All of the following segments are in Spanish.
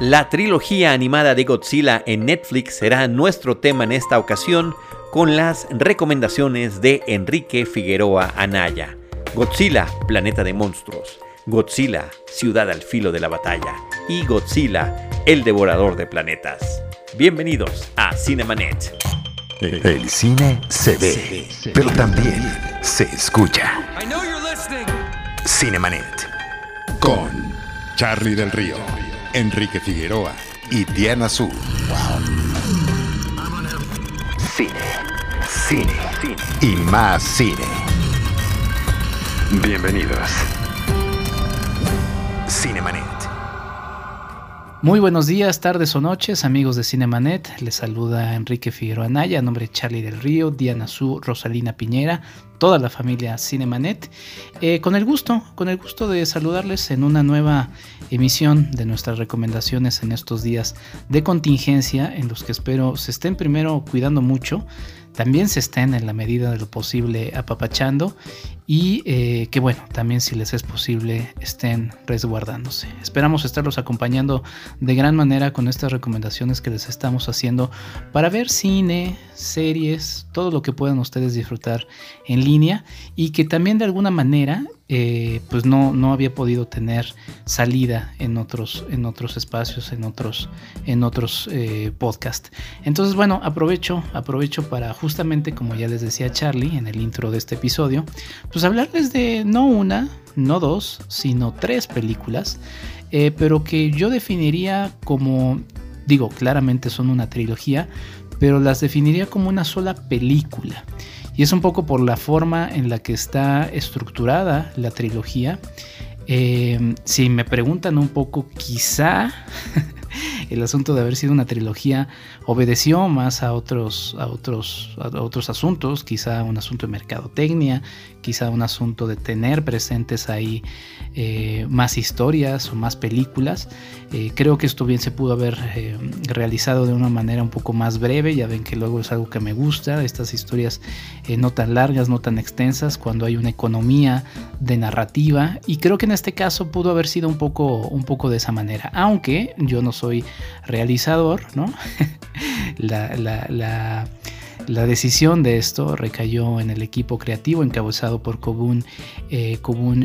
La trilogía animada de Godzilla en Netflix será nuestro tema en esta ocasión con las recomendaciones de Enrique Figueroa Anaya. Godzilla, Planeta de Monstruos. Godzilla, Ciudad al Filo de la Batalla. Y Godzilla, El Devorador de Planetas. Bienvenidos a Cinemanet. El cine se ve, pero también se escucha. Cinemanet. Con Charlie del Río, Enrique Figueroa y Diana Su. Cine, cine, cine y más cine. Bienvenidos. Cinemanet. Muy buenos días, tardes o noches, amigos de Cinemanet. Les saluda Enrique Figueroa Anaya, nombre Charlie del Río, Diana Su, Rosalina Piñera, toda la familia Cinemanet. Eh, con el gusto, con el gusto de saludarles en una nueva emisión de nuestras recomendaciones en estos días de contingencia, en los que espero se estén primero cuidando mucho también se estén en la medida de lo posible apapachando y eh, que bueno, también si les es posible estén resguardándose. Esperamos estarlos acompañando de gran manera con estas recomendaciones que les estamos haciendo para ver cine, series, todo lo que puedan ustedes disfrutar en línea y que también de alguna manera eh, pues no, no había podido tener salida en otros, en otros espacios, en otros, en otros eh, podcasts. Entonces, bueno, aprovecho, aprovecho para justamente, como ya les decía Charlie en el intro de este episodio, pues hablarles de no una, no dos, sino tres películas, eh, pero que yo definiría como, digo, claramente son una trilogía, pero las definiría como una sola película. Y es un poco por la forma en la que está estructurada la trilogía. Eh, si me preguntan un poco, quizá el asunto de haber sido una trilogía obedeció más a otros, a otros, a otros asuntos, quizá un asunto de mercadotecnia, quizá un asunto de tener presentes ahí eh, más historias o más películas. Eh, creo que esto bien se pudo haber eh, realizado de una manera un poco más breve, ya ven que luego es algo que me gusta, estas historias no tan largas, no tan extensas, cuando hay una economía de narrativa, y creo que en este caso pudo haber sido un poco, un poco de esa manera, aunque yo no soy realizador, ¿no? la, la, decisión de esto recayó en el equipo creativo encabezado por Kobun, eh,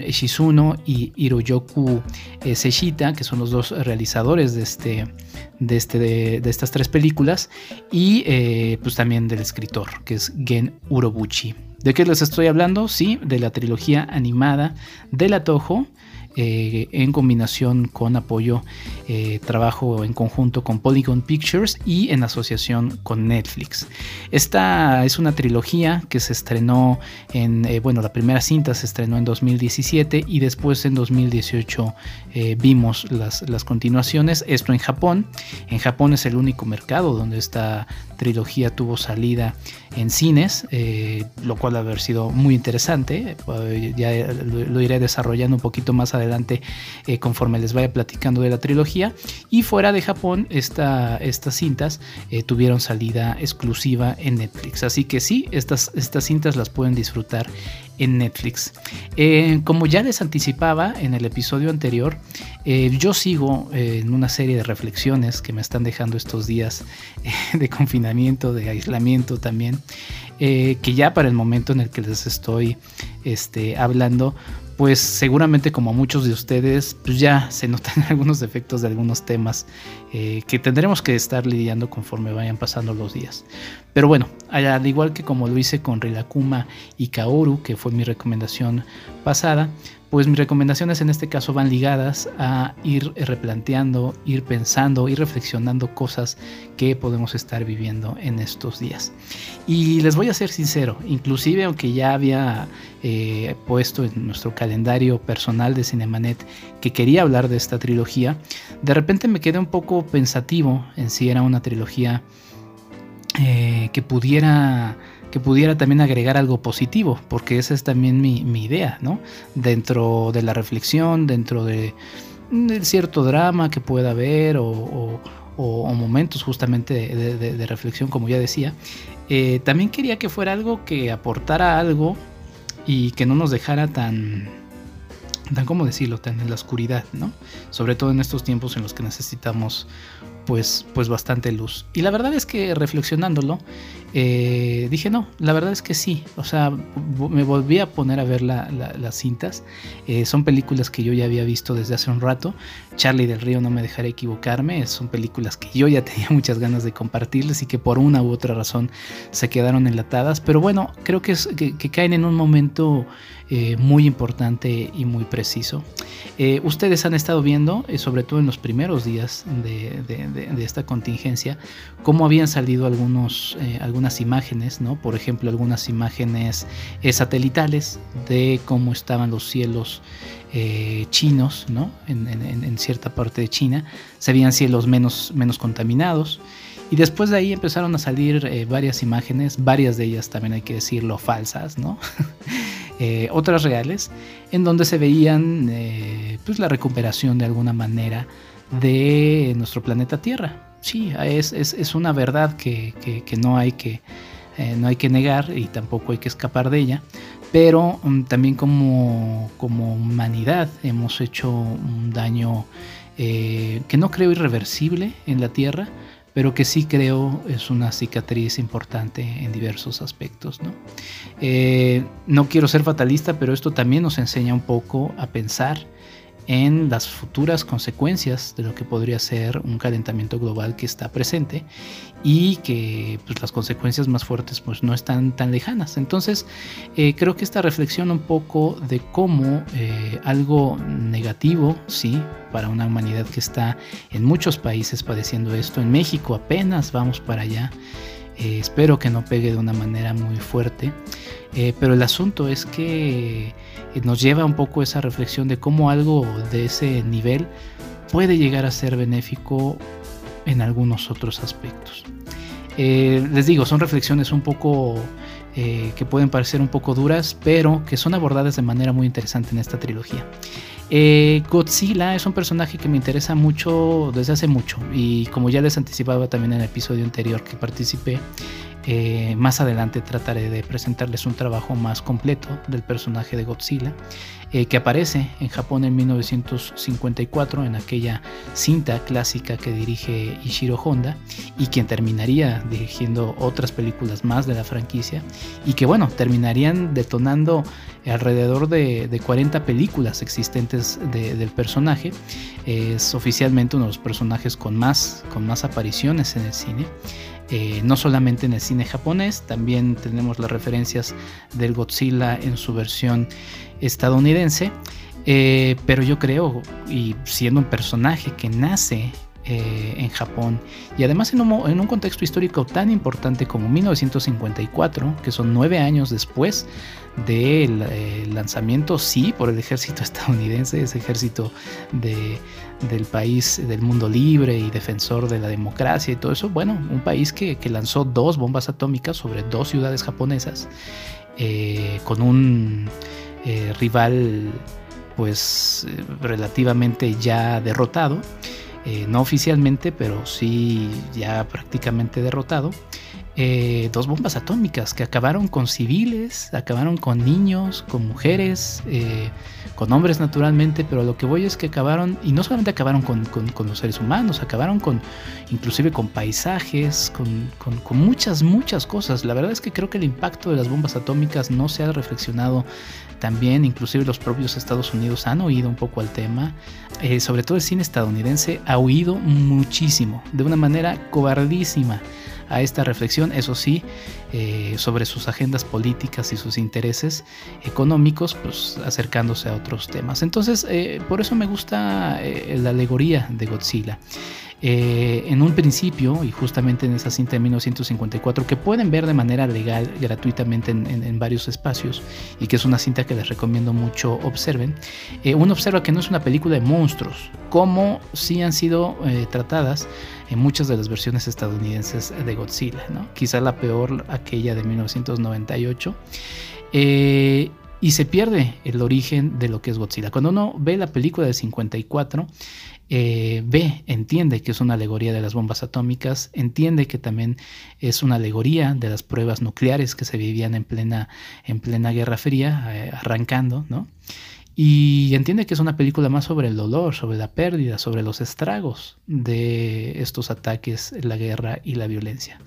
Shizuno y Hiroyoku eh, Seshita, que son los dos realizadores de, este, de, este, de, estas tres películas, y eh, pues también del escritor, que es Gen Urobuchi. ¿De qué les estoy hablando? Sí, de la trilogía animada de la Toho eh, en combinación con apoyo, eh, trabajo en conjunto con Polygon Pictures y en asociación con Netflix. Esta es una trilogía que se estrenó en, eh, bueno, la primera cinta se estrenó en 2017 y después en 2018 vimos las, las continuaciones, esto en Japón. En Japón es el único mercado donde esta trilogía tuvo salida en cines, lo cual ha haber sido muy interesante. Ya lo, iré desarrollando un poquito más adelante eh, conforme les vaya platicando de la trilogía. Y fuera de Japón, esta, estas cintas tuvieron salida exclusiva en Netflix. Así que sí, estas, estas cintas las pueden disfrutar en Netflix. Eh, como ya les anticipaba en el episodio anterior, eh, yo sigo eh, en una serie de reflexiones que me están dejando estos días de confinamiento, de aislamiento también, que ya para el momento en el que les estoy este, hablando, pues seguramente como muchos de ustedes, pues ya se notan algunos defectos de algunos temas eh, que tendremos que estar lidiando conforme vayan pasando los días. Pero bueno, al igual que como lo hice con Rilakuma y Kaoru, que fue mi recomendación pasada, pues mis recomendaciones en este caso van ligadas a ir replanteando, ir pensando, ir reflexionando cosas que podemos estar viviendo en estos días. Y les voy a ser sincero, inclusive aunque ya había eh, puesto en nuestro calendario personal de Cinemanet que quería hablar de esta trilogía, de repente me quedé un poco pensativo en si era una trilogía eh, que pudiera que pudiera también agregar algo positivo, porque esa es también mi, idea, ¿no? Dentro de la reflexión, dentro de, cierto drama que pueda haber o, momentos justamente de, reflexión, como ya decía, eh, también quería que fuera algo que aportara algo y que no nos dejara tan tan como decirlo, tan en la oscuridad, ¿no? Sobre todo en estos tiempos en los que necesitamos pues, pues bastante luz. Y la verdad es que reflexionándolo, eh, dije, no, la verdad es que sí. O sea, me volví a poner a ver las cintas. Eh, son películas que yo ya había visto desde hace un rato. Charlie del Río, no me dejaré equivocarme. Son películas que yo ya tenía muchas ganas de compartirles y que por una u otra razón se quedaron enlatadas. Pero bueno, creo que, caen en un momento eh, muy importante y muy preciso. ustedes han estado viendo, sobre todo en los primeros días de, esta contingencia, cómo habían salido algunos, eh, algunas imágenes, ¿no? por ejemplo, algunas imágenes eh, satelitales de cómo estaban los cielos eh, chinos ¿no? En, cierta parte de China, se veían cielos menos, menos contaminados. Y después de ahí empezaron a salir varias imágenes, varias de ellas también hay que decirlo falsas, ¿no? otras reales, en donde se veían pues la recuperación de alguna manera de nuestro planeta Tierra. Sí, es, es, una verdad que, no, hay que eh, no hay que negar y tampoco hay que escapar de ella, pero mm, también como, como, humanidad hemos hecho un daño eh, que no creo irreversible en la Tierra, pero que sí creo es una cicatriz importante en diversos aspectos. ¿no? Eh, no quiero ser fatalista, pero esto también nos enseña un poco a pensar en las futuras consecuencias de lo que podría ser un calentamiento global que está presente y que pues, las consecuencias más fuertes pues, no están tan lejanas. Entonces eh, creo que esta reflexión un poco de cómo eh, algo negativo, sí, para una humanidad que está en muchos países padeciendo esto, en México apenas vamos para allá, eh, espero que no pegue de una manera muy fuerte, pero el asunto es que nos lleva un poco esa reflexión de cómo algo de ese nivel puede llegar a ser benéfico en algunos otros aspectos. Eh, les digo, son reflexiones un poco eh, que pueden parecer un poco duras, pero que son abordadas de manera muy interesante en esta trilogía. Eh, Godzilla es un personaje que me interesa mucho desde hace mucho y como ya les anticipaba también en el episodio anterior que participé, eh, más adelante trataré de presentarles un trabajo más completo del personaje de Godzilla, eh, que aparece en Japón en 1954 en aquella cinta clásica que dirige Ishiro Honda y quien terminaría dirigiendo otras películas más de la franquicia y que bueno, terminarían detonando alrededor de, 40 películas existentes del personaje. Es oficialmente uno de los personajes con más, con más apariciones en el cine. Eh, no solamente en el cine japonés, también tenemos las referencias del Godzilla en su versión estadounidense, eh, pero yo creo, y siendo un personaje que nace eh, en Japón y además en un, contexto histórico tan importante como 1954, que son nueve años después del lanzamiento, sí, por el ejército estadounidense, ese ejército de, del país del mundo libre y defensor de la democracia y todo eso. Bueno, un país que, lanzó dos bombas atómicas sobre dos ciudades japonesas eh, con un eh, rival pues eh, relativamente ya derrotado. No oficialmente, pero sí ya prácticamente derrotado. Eh, dos bombas atómicas que acabaron con civiles, acabaron con niños, con mujeres, eh, con hombres naturalmente, pero lo que voy es que acabaron, y no solamente acabaron con, los seres humanos, acabaron con inclusive con paisajes, con, con, muchas, muchas cosas. La verdad es que creo que el impacto de las bombas atómicas no se ha reflexionado también, inclusive los propios Estados Unidos han oído un poco al tema, eh, sobre todo el cine estadounidense ha oído muchísimo, de una manera cobardísima a esta reflexión, eso sí, eh, sobre sus agendas políticas y sus intereses económicos, pues acercándose a otros temas. Entonces, eh, por eso me gusta eh, la alegoría de Godzilla. en un principio, y justamente en esa cinta de 1954, que pueden ver de manera legal gratuitamente en, varios espacios, y que es una cinta que les recomiendo mucho observen, uno observa que no es una película de monstruos, como sí han sido tratadas en muchas de las versiones estadounidenses de Godzilla, ¿no? quizá la peor aquella de 1998. Eh, y se pierde el origen de lo que es Godzilla. Cuando uno ve la película de 54, eh, ve, entiende que es una alegoría de las bombas atómicas, entiende que también es una alegoría de las pruebas nucleares que se vivían en plena, en plena Guerra Fría, eh, arrancando, ¿no? Y entiende que es una película más sobre el dolor, sobre la pérdida, sobre los estragos de estos ataques, la guerra y la violencia.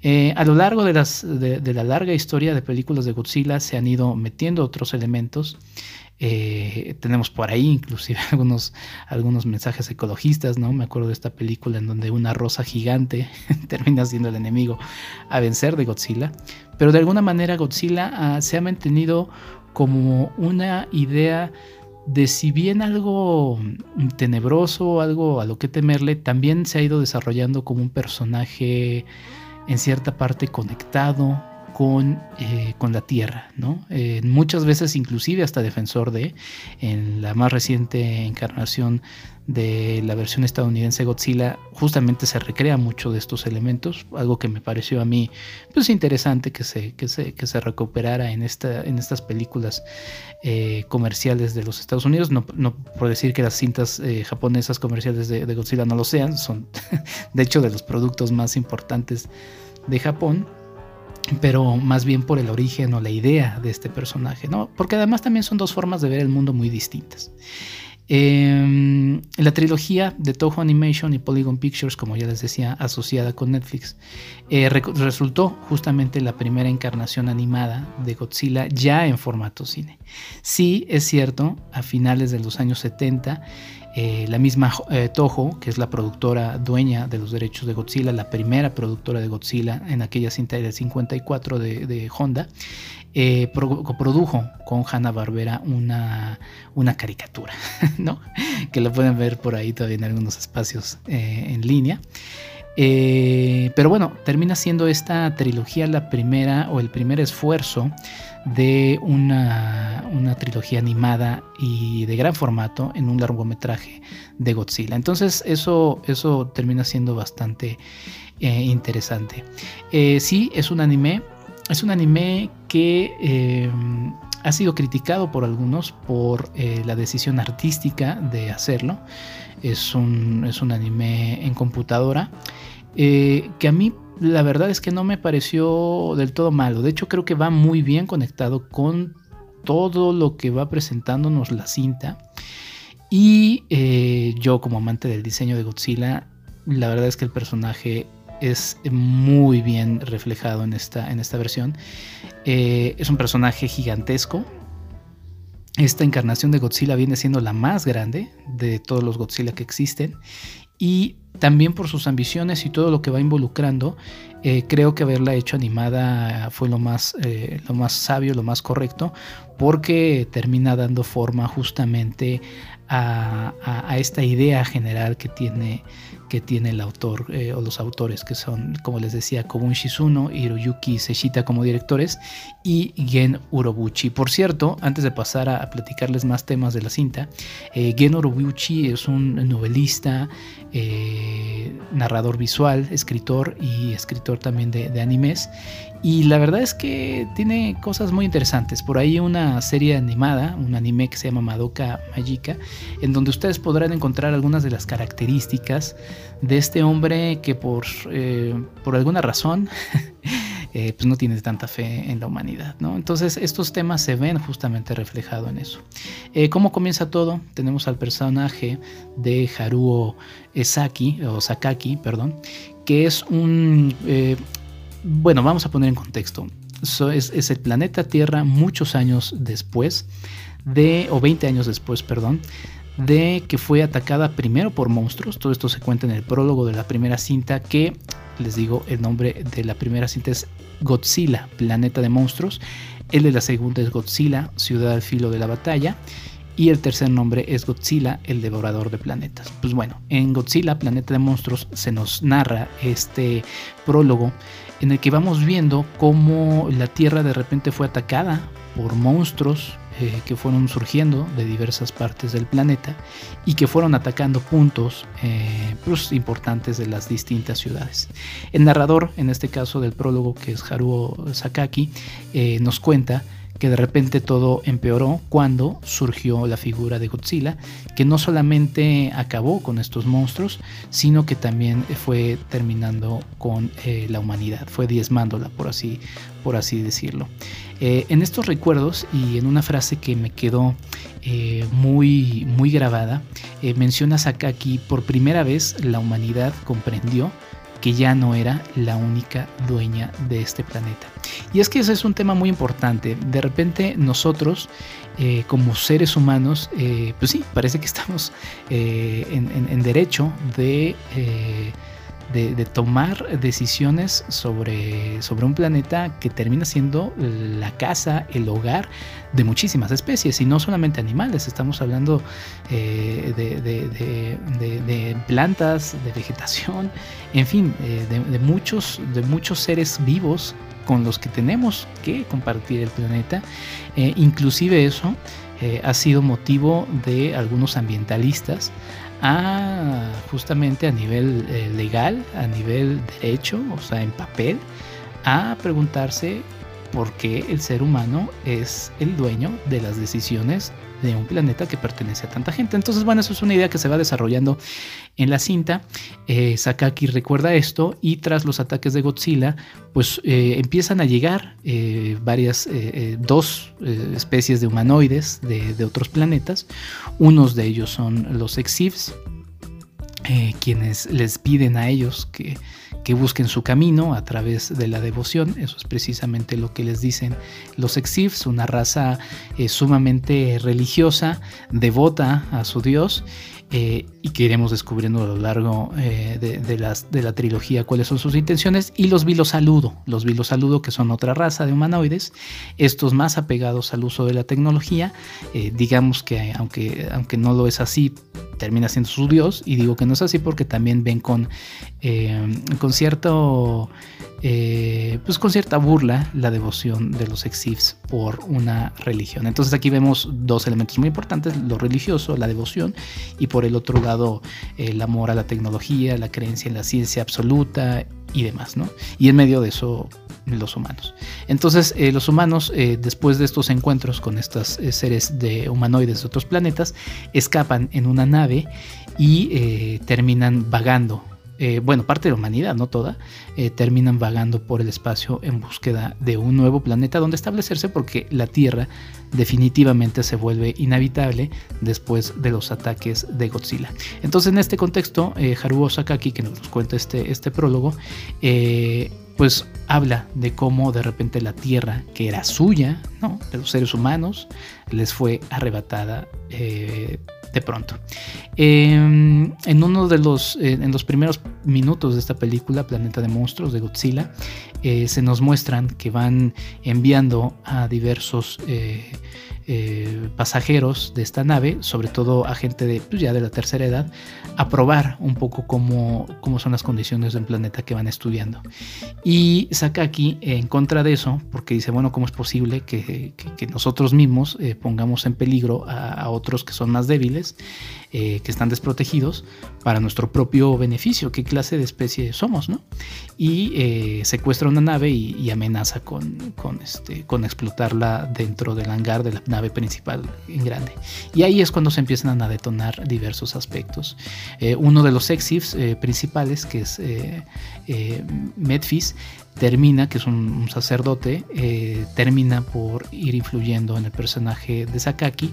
Eh, a lo largo de, la larga historia de películas de Godzilla se han ido metiendo otros elementos. Eh, tenemos por ahí inclusive algunos, algunos mensajes ecologistas, ¿no? Me acuerdo de esta película en donde una rosa gigante termina siendo el enemigo a vencer de Godzilla. Pero de alguna manera Godzilla ah, se ha mantenido como una idea de si bien algo tenebroso, algo a lo que temerle, también se ha ido desarrollando como un personaje en cierta parte conectado, con, eh, con la tierra, ¿no? Eh, muchas veces inclusive hasta defensor de, en la más reciente encarnación de la versión estadounidense Godzilla, justamente se recrea mucho de estos elementos, algo que me pareció a mí pues interesante que se, que se, que se recuperara en, esta, en estas películas eh, comerciales de los Estados Unidos, no, por decir que las cintas japonesas comerciales de Godzilla no lo sean, son de hecho de los productos más importantes de Japón, pero más bien por el origen o la idea de este personaje, ¿no? Porque además también son dos formas de ver el mundo muy distintas. Eh, la trilogía de Toho Animation y Polygon Pictures, como ya les decía, asociada con Netflix, eh, resultó justamente la primera encarnación animada de Godzilla ya en formato cine. Sí, es cierto, a finales de los años 70 eh, la misma eh, Toho, que es la productora dueña de los derechos de Godzilla, la primera productora de Godzilla en aquella cinta del 54 de, Honda, eh, produjo con Hanna Barbera una, una caricatura, ¿no? que lo pueden ver por ahí todavía en algunos espacios en línea. pero bueno, termina siendo esta trilogía la primera o el primer esfuerzo de una, trilogía animada y de gran formato en un largometraje de Godzilla. Entonces eso, eso termina siendo bastante eh, interesante. Eh, sí, es un anime. Es un anime que eh, ha sido criticado por algunos por la decisión artística de hacerlo. Es un, es un anime en computadora que a mí la verdad es que no me pareció del todo malo. De hecho, creo que va muy bien conectado con todo lo que va presentándonos la cinta. Y eh, yo como amante del diseño de Godzilla, la verdad es que el personaje es muy bien reflejado en esta, en esta versión. Eh, es un personaje gigantesco. Esta encarnación de Godzilla viene siendo la más grande de todos los Godzilla que existen. Y también por sus ambiciones y todo lo que va involucrando, eh, creo que haberla hecho animada fue lo más, eh, lo más sabio, lo más correcto, porque termina dando forma justamente a, a esta idea general que tiene que tiene el autor eh, o los autores, que son, como les decía, Kobun Shizuno, Hiroyuki Seshita como directores y Gen Urobuchi. Por cierto, antes de pasar a, platicarles más temas de la cinta, Gen Urobuchi es un novelista, narrador visual, escritor y escritor también de, de animes. Y la verdad es que tiene cosas muy interesantes. Por ahí una serie animada, un anime que se llama Madoka Magica, en donde ustedes podrán encontrar algunas de las características de este hombre que por, eh, por alguna razón eh, pues no tiene tanta fe en la humanidad. ¿no? Entonces estos temas se ven justamente reflejados en eso. Eh, ¿Cómo comienza todo? Tenemos al personaje de Haruo Esaki, o Sakaki, perdón, que es un bueno, vamos a poner en contexto. es, el planeta Tierra muchos años después de, o 20 años después, perdón, de que fue atacada primero por monstruos. Todo esto se cuenta en el prólogo de la primera cinta que, les digo, el nombre de la primera cinta es Godzilla, Planeta de Monstruos. El de la segunda es Godzilla, Ciudad al Filo de la Batalla. Y el tercer nombre es Godzilla, el devorador de planetas. Pues bueno, en Godzilla, Planeta de Monstruos, se nos narra este prólogo en el que vamos viendo cómo la Tierra de repente fue atacada por monstruos eh, que fueron surgiendo de diversas partes del planeta y que fueron atacando puntos eh, pues, importantes de las distintas ciudades. El narrador, en este caso del prólogo, que es Haruo Sakaki, eh, nos cuenta que de repente todo empeoró cuando surgió la figura de Godzilla, que no solamente acabó con estos monstruos, sino que también fue terminando con eh, la humanidad, fue diezmándola, por así, por así decirlo. Eh, en estos recuerdos y en una frase que me quedó eh, muy, muy grabada, menciona Sakaki, por primera vez la humanidad comprendió que ya no era la única dueña de este planeta. Y es que ese es un tema muy importante. De repente nosotros, eh, como seres humanos, eh, pues sí, parece que estamos eh, en, derecho de de, tomar decisiones sobre, sobre un planeta que termina siendo la casa, el hogar de muchísimas especies y no solamente animales, estamos hablando eh, de, plantas, de vegetación, en fin, eh, de, muchos, de muchos seres vivos con los que tenemos que compartir el planeta. Eh, inclusive eso ha sido motivo de algunos ambientalistas a justamente a nivel eh, legal, a nivel derecho, o sea, en papel, a preguntarse por qué el ser humano es el dueño de las decisiones de un planeta que pertenece a tanta gente. Entonces, bueno, eso es una idea que se va desarrollando en la cinta. Eh, Sakaki recuerda esto y tras los ataques de Godzilla, pues eh, empiezan a llegar eh, varias, dos especies de humanoides de, otros planetas. Unos de ellos son los Exivs, quienes les piden a ellos que que busquen su camino a través de la devoción. Eso es precisamente lo que les dicen los Exifs, una raza eh, sumamente religiosa, devota a su Dios. Eh, y que iremos descubriendo a lo largo eh, de, la trilogía cuáles son sus intenciones. Y los Vilosaludo, los Vilosaludo que son otra raza de humanoides, estos más apegados al uso de la tecnología, digamos que aunque, aunque no lo es así, termina siendo su Dios. Y digo que no es así porque también ven con, con cierto, eh, pues con cierta burla la devoción de los exifs por una religión. Entonces aquí vemos dos elementos muy importantes, lo religioso, la devoción, y por el otro lado el amor a la tecnología, la creencia en la ciencia absoluta y demás, ¿no? Y en medio de eso los humanos. Entonces, eh, los humanos, eh, después de estos encuentros con estos seres de humanoides de otros planetas, escapan en una nave y terminan vagando eh, bueno, parte de la humanidad, no toda, eh, terminan vagando por el espacio en búsqueda de un nuevo planeta donde establecerse porque la Tierra definitivamente se vuelve inhabitable después de los ataques de Godzilla. Entonces, en este contexto, eh, Haruo Sakaki, que nos cuenta este, este prólogo, pues habla de cómo de repente la tierra, que era suya, ¿no? de los seres humanos, les fue arrebatada de pronto. Em, en uno de los, eh, en los primeros minutos de esta película, Planeta de Monstruos de Godzilla, eh, se nos muestran que van enviando a diversos eh, eh, pasajeros de esta nave, sobre todo a gente de, pues, ya de la tercera edad, a probar un poco cómo, cómo son las condiciones del planeta que van estudiando. Y Sakaki, en contra de eso, porque dice, bueno, ¿cómo es posible que, nosotros mismos pongamos en peligro a, otros que son más débiles, que están desprotegidos, para nuestro propio beneficio? ¿Qué clase de especie somos? ¿no? Y secuestra una nave y, amenaza con, con, este, con explotarla dentro del hangar de la nave principal en grande. Y ahí es cuando se empiezan a detonar diversos aspectos. Eh, uno de los exifs eh, principales, que es eh, Medfis, termina, que es un, sacerdote, termina por ir influyendo en el personaje de Sakaki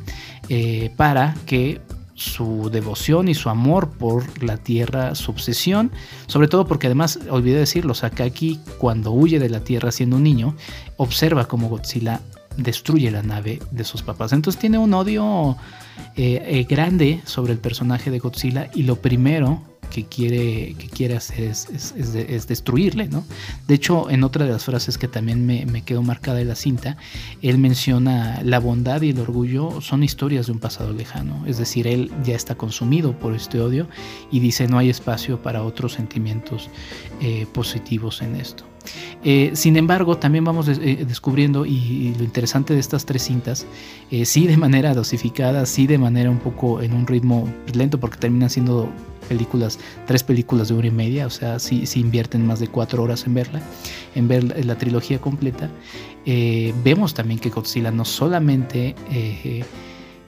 para que su devoción y su amor por la tierra, su obsesión, sobre todo porque además, olvidé decirlo, Sakaki cuando huye de la tierra siendo un niño, observa como Godzilla destruye la nave de sus papás. Entonces tiene un odio eh, eh, grande sobre el personaje de Godzilla y lo primero que quiere, que quiere hacer es, destruirle, ¿no? De hecho, en otra de las frases que también me, quedó marcada en la cinta, él menciona la bondad y el orgullo son historias de un pasado lejano, es decir, él ya está consumido por este odio y dice no hay espacio para otros sentimientos eh, positivos en esto. sin embargo, también vamos descubriendo, y, lo interesante de estas tres cintas, sí de manera dosificada, sí de manera un poco en un ritmo lento, porque terminan siendo películas, tres películas de hora y media, o sea, sí, invierten más de cuatro horas en verla, en ver la trilogía completa. Eh, vemos también que Godzilla no solamente eh,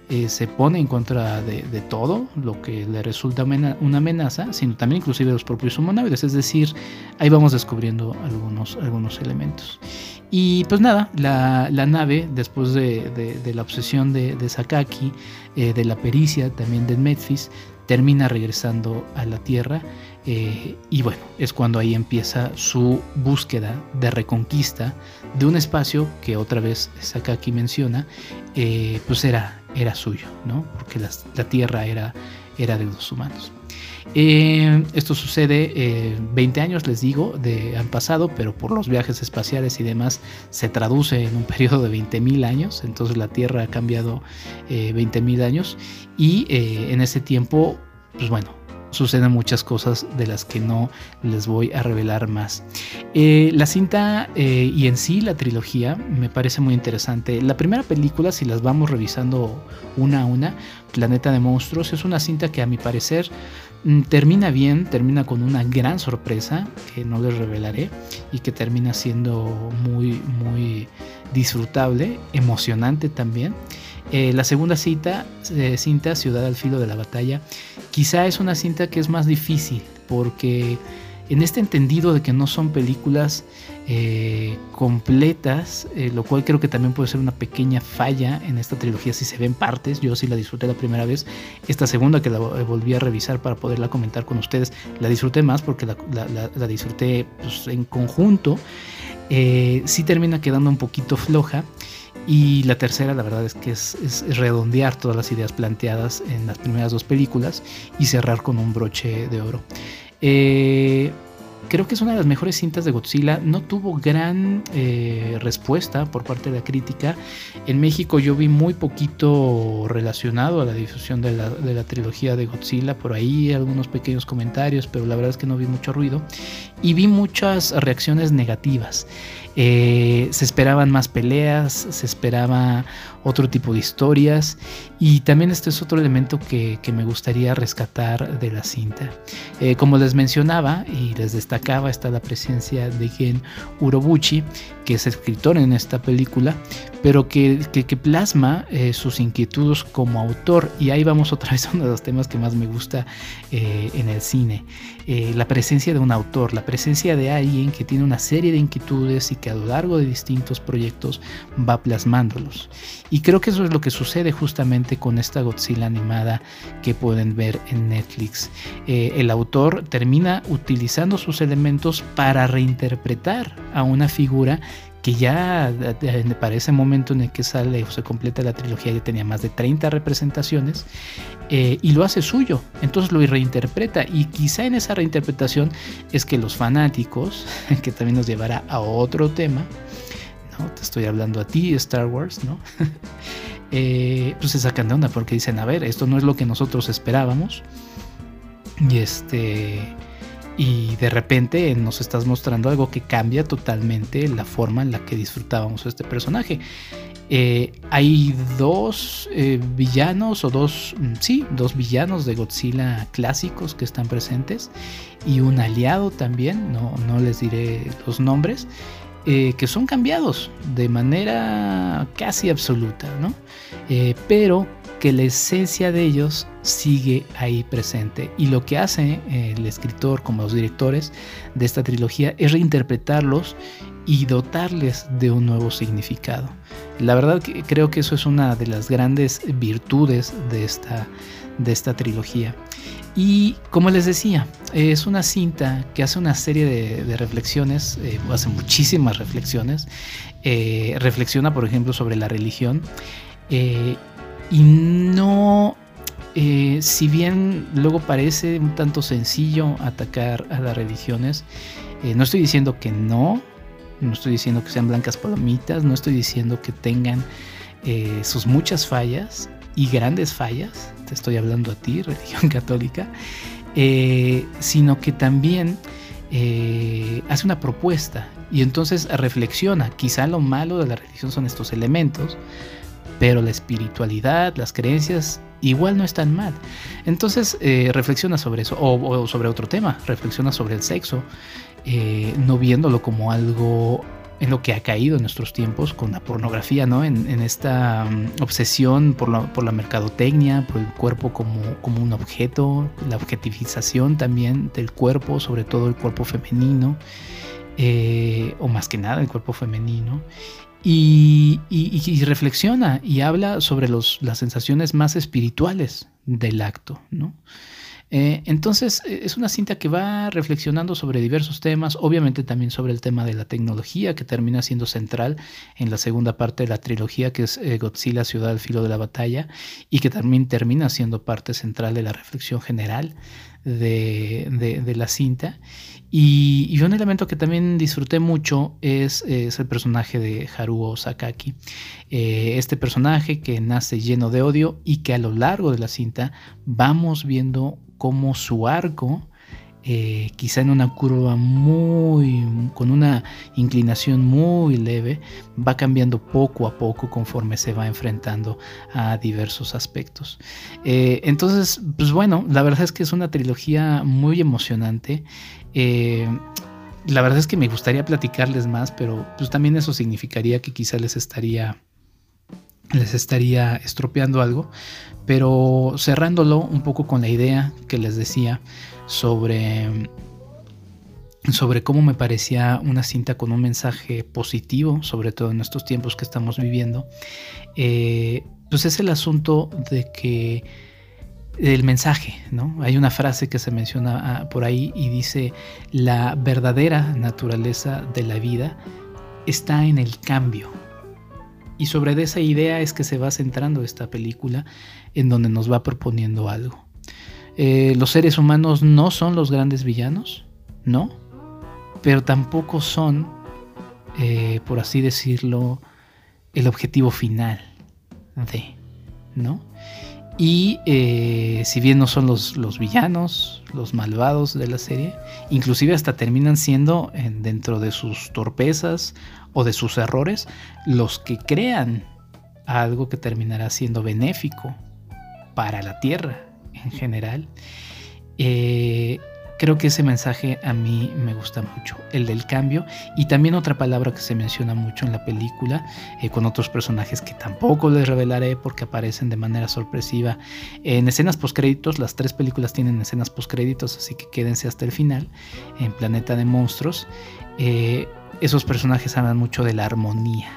eh, se pone en contra de, todo lo que le resulta una amenaza, sino también inclusive los propios humanoides, es decir, ahí vamos descubriendo algunos, algunos elementos. Y pues nada, la, nave, después de, la obsesión de, Sakaki, de la pericia también de Memphis, termina regresando a la Tierra eh, y bueno, es cuando ahí empieza su búsqueda de reconquista de un espacio que otra vez Sakaki menciona, eh, pues era, era suyo, ¿no? porque la, Tierra era, era de los humanos. Eh, esto sucede 20 años, les digo, de, han pasado, pero por los viajes espaciales y demás se traduce en un periodo de 20.000 años, entonces la Tierra ha cambiado 20.000 años. Y en ese tiempo, pues bueno, suceden muchas cosas de las que no les voy a revelar más. Eh, la cinta eh, y en sí la trilogía me parece muy interesante. La primera película, si las vamos revisando una a una, Planeta de Monstruos, es una cinta que a mi parecer mm, termina bien, termina con una gran sorpresa que no les revelaré y que termina siendo muy, muy disfrutable, emocionante también. Eh, la segunda cita, eh, cinta, Ciudad al filo de la batalla, quizá es una cinta que es más difícil porque en este entendido de que no son películas eh, completas, lo cual creo que también puede ser una pequeña falla en esta trilogía si se ven partes, yo sí la disfruté la primera vez, esta segunda que la volví a revisar para poderla comentar con ustedes, la disfruté más porque la, disfruté pues, en conjunto, sí termina quedando un poquito floja. Y la tercera, la verdad es que es, redondear todas las ideas planteadas en las primeras dos películas y cerrar con un broche de oro. Eh, creo que es una de las mejores cintas de Godzilla. No tuvo gran eh, respuesta por parte de la crítica. En México yo vi muy poquito relacionado a la difusión de la, trilogía de Godzilla. Por ahí algunos pequeños comentarios, pero la verdad es que no vi mucho ruido. Y vi muchas reacciones negativas. Eh, se esperaban más peleas, se esperaba otro tipo de historias y también este es otro elemento que, me gustaría rescatar de la cinta. Eh, como les mencionaba y les destacaba está la presencia de Gen Urobuchi, que es escritor en esta película, pero que, plasma eh, sus inquietudes como autor y ahí vamos otra vez a uno de los temas que más me gusta en el cine. la presencia de un autor, la presencia de alguien que tiene una serie de inquietudes y que a lo largo de distintos proyectos va plasmándolos. Y creo que eso es lo que sucede justamente con esta Godzilla animada que pueden ver en Netflix. Eh, el autor termina utilizando sus elementos para reinterpretar a una figura que ya para ese momento en el que sale o se completa la trilogía ya tenía más de 30 representaciones eh, y lo hace suyo, entonces lo reinterpreta y quizá en esa reinterpretación es que los fanáticos, que también nos llevará a otro tema, ¿no? te estoy hablando a ti Star Wars, ¿no? Eh, pues se sacan de onda porque dicen, a ver, esto no es lo que nosotros esperábamos y este y de repente nos estás mostrando algo que cambia totalmente la forma en la que disfrutábamos este personaje. Eh, hay dos eh, villanos o dos, mm, sí, dos villanos de Godzilla clásicos que están presentes y un aliado también, no, no les diré los nombres, eh, que son cambiados de manera casi absoluta, ¿no? pero que la esencia de ellos sigue ahí presente. Y lo que hace eh, el escritor como los directores de esta trilogía es reinterpretarlos y dotarles de un nuevo significado. La verdad que creo que eso es una de las grandes virtudes de esta, de esta trilogía. Y como les decía, es una cinta que hace una serie de, reflexiones, eh, hace muchísimas reflexiones. Eh, reflexiona, por ejemplo, sobre la religión y no, eh, si bien luego parece un tanto sencillo atacar a las religiones, eh, no estoy diciendo que no, no estoy diciendo que sean blancas palomitas, no estoy diciendo que tengan eh, sus muchas fallas y grandes fallas, te estoy hablando a ti, religión católica, sino que también eh, hace una propuesta y entonces reflexiona. Quizá lo malo de la religión son estos elementos, pero la espiritualidad, las creencias, igual no están mal. Entonces eh, reflexiona sobre eso, o, sobre otro tema, reflexiona sobre el sexo, eh, no viéndolo como algo en lo que ha caído en nuestros tiempos con la pornografía, ¿no? En, esta mm, obsesión por la, por la, mercadotecnia, por el cuerpo como, como un objeto, la objetivización también del cuerpo, sobre todo el cuerpo femenino, eh, o más que nada el cuerpo femenino. Y, y, reflexiona y habla sobre los, las sensaciones más espirituales del acto, ¿no? Eh, entonces eh, es una cinta que va reflexionando sobre diversos temas, obviamente también sobre el tema de la tecnología que termina siendo central en la segunda parte de la trilogía que es eh, Godzilla Ciudad al filo de la batalla y que también termina siendo parte central de la reflexión general de, la cinta. Y, un elemento que también disfruté mucho es, es el personaje de Haruo Sakaki. este personaje que nace lleno de odio y que a lo largo de la cinta vamos viendo como su arco, eh, quizá en una curva muy, con una inclinación muy leve, va cambiando poco a poco conforme se va enfrentando a diversos aspectos. Eh, entonces, pues bueno, la verdad es que es una trilogía muy emocionante. Eh, la verdad es que me gustaría platicarles más, pero pues también eso significaría que quizá les estaría les estaría estropeando algo, pero cerrándolo un poco con la idea que les decía sobre sobre cómo me parecía una cinta con un mensaje positivo, sobre todo en estos tiempos que estamos viviendo, eh, pues es el asunto de que el mensaje, ¿no? Hay una frase que se menciona ah, por ahí y dice, la verdadera naturaleza de la vida está en el cambio, y sobre esa idea es que se va centrando esta película en donde nos va proponiendo algo. Eh, los seres humanos no son los grandes villanos, no, pero tampoco son, eh, por así decirlo, el objetivo final de, ¿no? Y eh, si bien no son los, los, villanos, los malvados de la serie, inclusive hasta terminan siendo dentro de sus torpezas o de sus errores los que crean algo que terminará siendo benéfico para la Tierra en general. Eh, creo que ese mensaje a mí me gusta mucho, el del cambio y también otra palabra que se menciona mucho en la película eh, con otros personajes que tampoco les revelaré porque aparecen de manera sorpresiva en escenas postcréditos, las tres películas tienen escenas postcréditos, así que quédense hasta el final en Planeta de Monstruos. Eh, esos personajes hablan mucho de la armonía,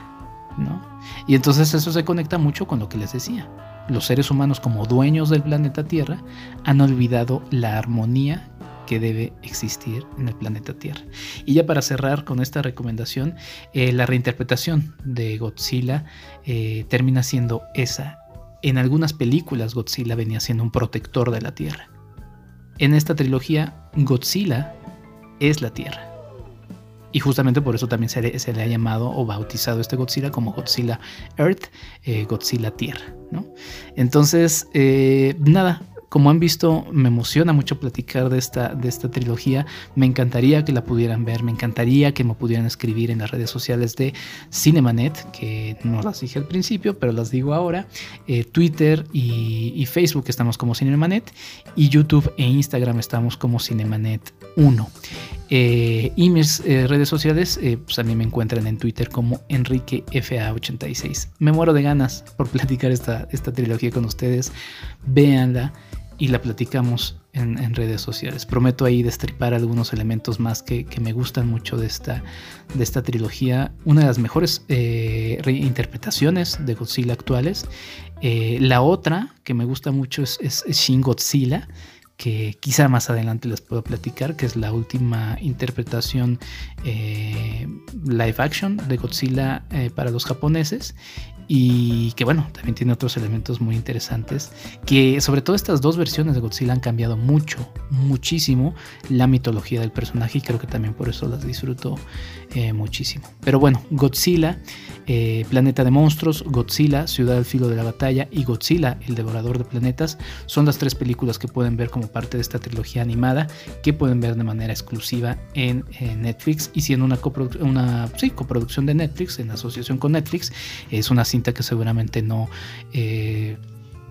¿no? Y entonces eso se conecta mucho con lo que les decía. Los seres humanos como dueños del planeta Tierra han olvidado la armonía que debe existir en el planeta Tierra. Y ya para cerrar con esta recomendación, eh, la reinterpretación de Godzilla eh, termina siendo esa. En algunas películas Godzilla venía siendo un protector de la Tierra. En esta trilogía, Godzilla es la Tierra. Y justamente por eso también se le, ha llamado o bautizado este Godzilla como Godzilla Earth, eh, Godzilla Tierra. ¿no? Entonces, nada, como han visto, me emociona mucho platicar de esta, de esta trilogía. Me encantaría que la pudieran ver, me encantaría que me pudieran escribir en las redes sociales de Cinemanet, que no las dije al principio, pero las digo ahora. Eh, Twitter y, Facebook estamos como Cinemanet y YouTube e Instagram estamos como Cinemanet 1. Eh, y mis eh, redes sociales, pues a mí me encuentran en Twitter como EnriqueFA86. Me muero de ganas por platicar esta, esta trilogía con ustedes. Véanla y la platicamos en, redes sociales. Prometo ahí destripar algunos elementos más que, me gustan mucho de esta, de esta trilogía. Una de las mejores eh, reinterpretaciones de Godzilla actuales. Eh, la otra que me gusta mucho es, Shin Godzilla que quizá más adelante les puedo platicar, que es la última interpretación eh, live action de Godzilla para los japoneses y que bueno, también tiene otros elementos muy interesantes, que sobre todo estas dos versiones de Godzilla han cambiado mucho, muchísimo la mitología del personaje y creo que también por eso las disfruto eh, muchísimo. Pero bueno, Godzilla, eh, Planeta de Monstruos, Godzilla, Ciudad al Filo de la Batalla y Godzilla, el Devorador de Planetas, son las tres películas que pueden ver como parte de esta trilogía animada que pueden ver de manera exclusiva en, Netflix y siendo una, coproducción de Netflix en asociación con Netflix es una cinta que seguramente no eh,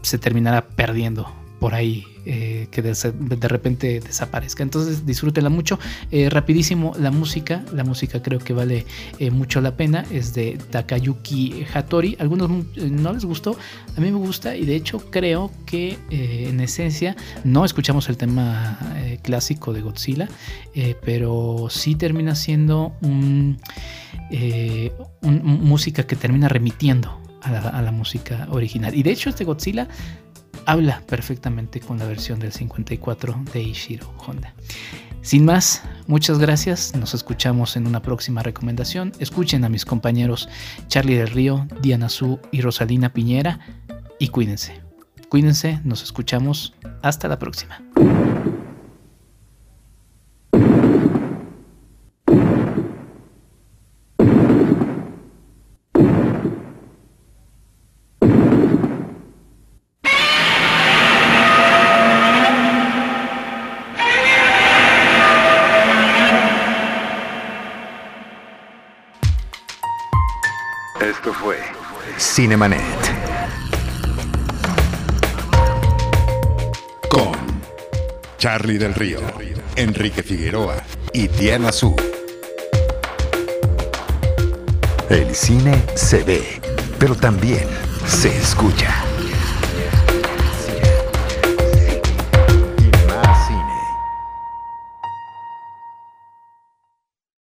se terminará perdiendo por ahí eh, que de, repente desaparezca. Entonces disfrútenla mucho. Eh, rapidísimo, la música, la música creo que vale eh, mucho la pena. Es de Takayuki Hattori. Algunos no les gustó, a mí me gusta y de hecho creo que en esencia no escuchamos el tema clásico de Godzilla, pero sí termina siendo un, música que termina remitiendo a la, a la música original. Y de hecho este Godzilla habla perfectamente con la versión del 54 de Ishiro Honda. Sin más, muchas gracias. Nos escuchamos en una próxima recomendación. Escuchen a mis compañeros Charlie del Río, Diana Su y Rosalina Piñera y cuídense. Cuídense, nos escuchamos. Hasta la próxima. Cinemanet. Con Charlie del Río, Enrique Figueroa y Diana Su. El cine se ve, pero también se escucha.